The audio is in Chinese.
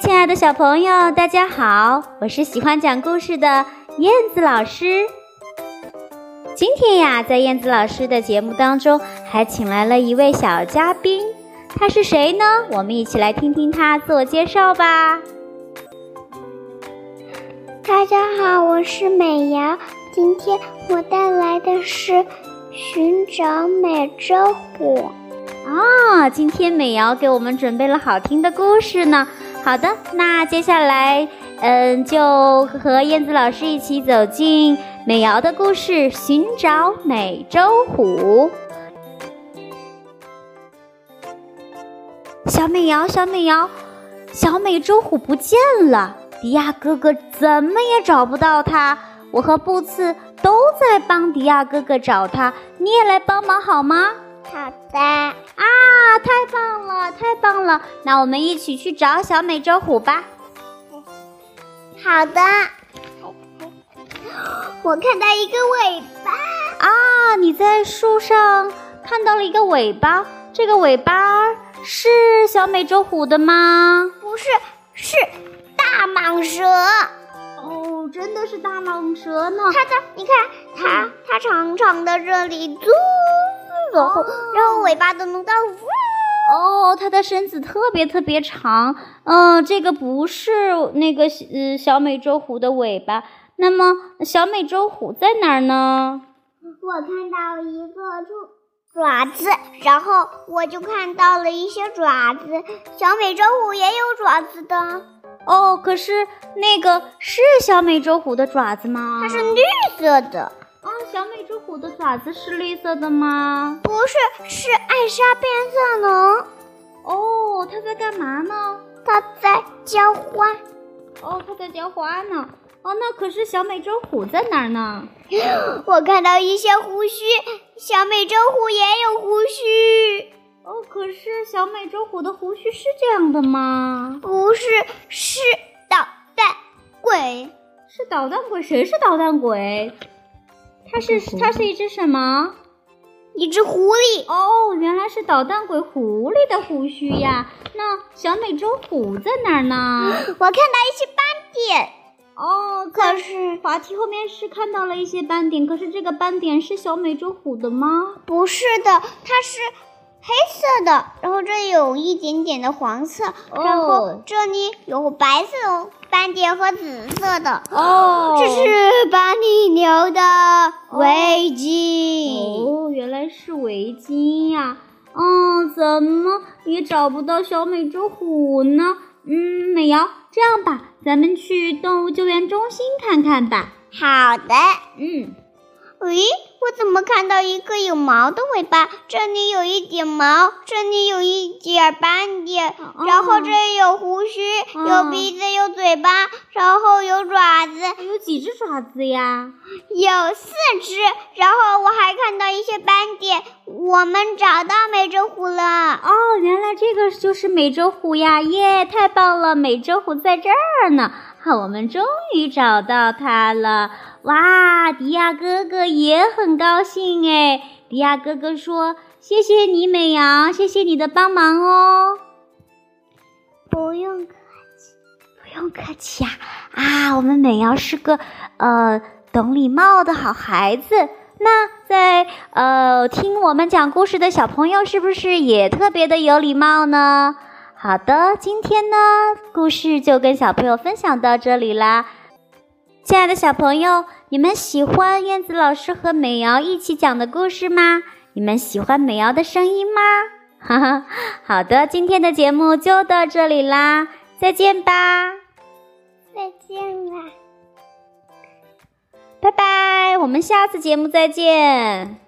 亲爱的小朋友，大家好！我是喜欢讲故事的燕子老师。今天呀，在燕子老师的节目当中，还请来了一位小嘉宾，他是谁呢？我们一起来听听他自我介绍吧。大家好，我是美瑶，今天我带来的是寻找美洲虎。啊，今天美瑶给我们准备了好听的故事呢。好的，那接下来，嗯，就和燕子老师一起走进美瑶的故事，寻找美洲虎。小美瑶，小美瑶，小美洲虎不见了，迪亚哥哥怎么也找不到它。我和布茨都在帮迪亚哥哥找它，你也来帮忙好吗？好的啊，太棒了，太棒了！那我们一起去找小美洲虎吧。好的，我看到一个尾巴啊！你在树上看到了一个尾巴，这个尾巴是小美洲虎的吗？不是，是大蟒蛇。哦，真的是大蟒蛇呢！它的，你看它，它长长的这里嘟。然后，然后尾巴都能到。哦，它的身子特别特别长。嗯，这个不是那个呃小美洲虎的尾巴。那么小美洲虎在哪儿呢？我看到一个爪子，然后我就看到了一些爪子。小美洲虎也有爪子的。哦，可是那个是小美洲虎的爪子吗？它是绿色的。哦，小美洲虎的爪子是绿色的吗？不是，是艾莎变色龙。哦，它在干嘛呢？它在浇花。哦，它在浇花呢。哦，那可是小美洲虎在哪儿呢？我看到一些胡须，小美洲虎也有胡须。哦，可是小美洲虎的胡须是这样的吗？不是，是捣蛋鬼。是捣蛋鬼？谁是捣蛋鬼？它是它是一只什么？一只狐狸哦，原来是捣蛋鬼狐狸的胡须呀。那小美洲虎在哪儿呢？我看到一些斑点哦，可是滑梯后面是看到了一些斑点，可是这个斑点是小美洲虎的吗？不是的，它是。黑色的，然后这里有一点点的黄色，然后这里有白色斑点和紫色的。哦，这是把你留的围巾。哦，原来是围巾呀。嗯，怎么也找不到小美洲虎呢？嗯，美瑶，这样吧，咱们去动物救援中心看看吧。好的。嗯。咦，我怎么看到一个有毛的尾巴？这里有一点毛，这里有一点斑点，然后这里有胡须，有鼻子，有嘴巴，然后有爪子。有几只爪子呀？有四只。然后我还看到一些斑点。我们找到美洲虎了。哦，原来这个就是美洲虎呀！耶，太棒了，美洲虎在这儿呢。好，我们终于找到它了。哇，迪亚哥哥也很高兴哎！迪亚哥哥说：“谢谢你，美羊，谢谢你的帮忙哦。”不用客气，不用客气呀！啊，我们美羊是个呃懂礼貌的好孩子。那在呃听我们讲故事的小朋友，是不是也特别的有礼貌呢？好的，今天呢故事就跟小朋友分享到这里啦。亲爱的小朋友，你们喜欢燕子老师和美瑶一起讲的故事吗？你们喜欢美瑶的声音吗？哈哈，好的，今天的节目就到这里啦，再见吧！再见啦！拜拜，我们下次节目再见。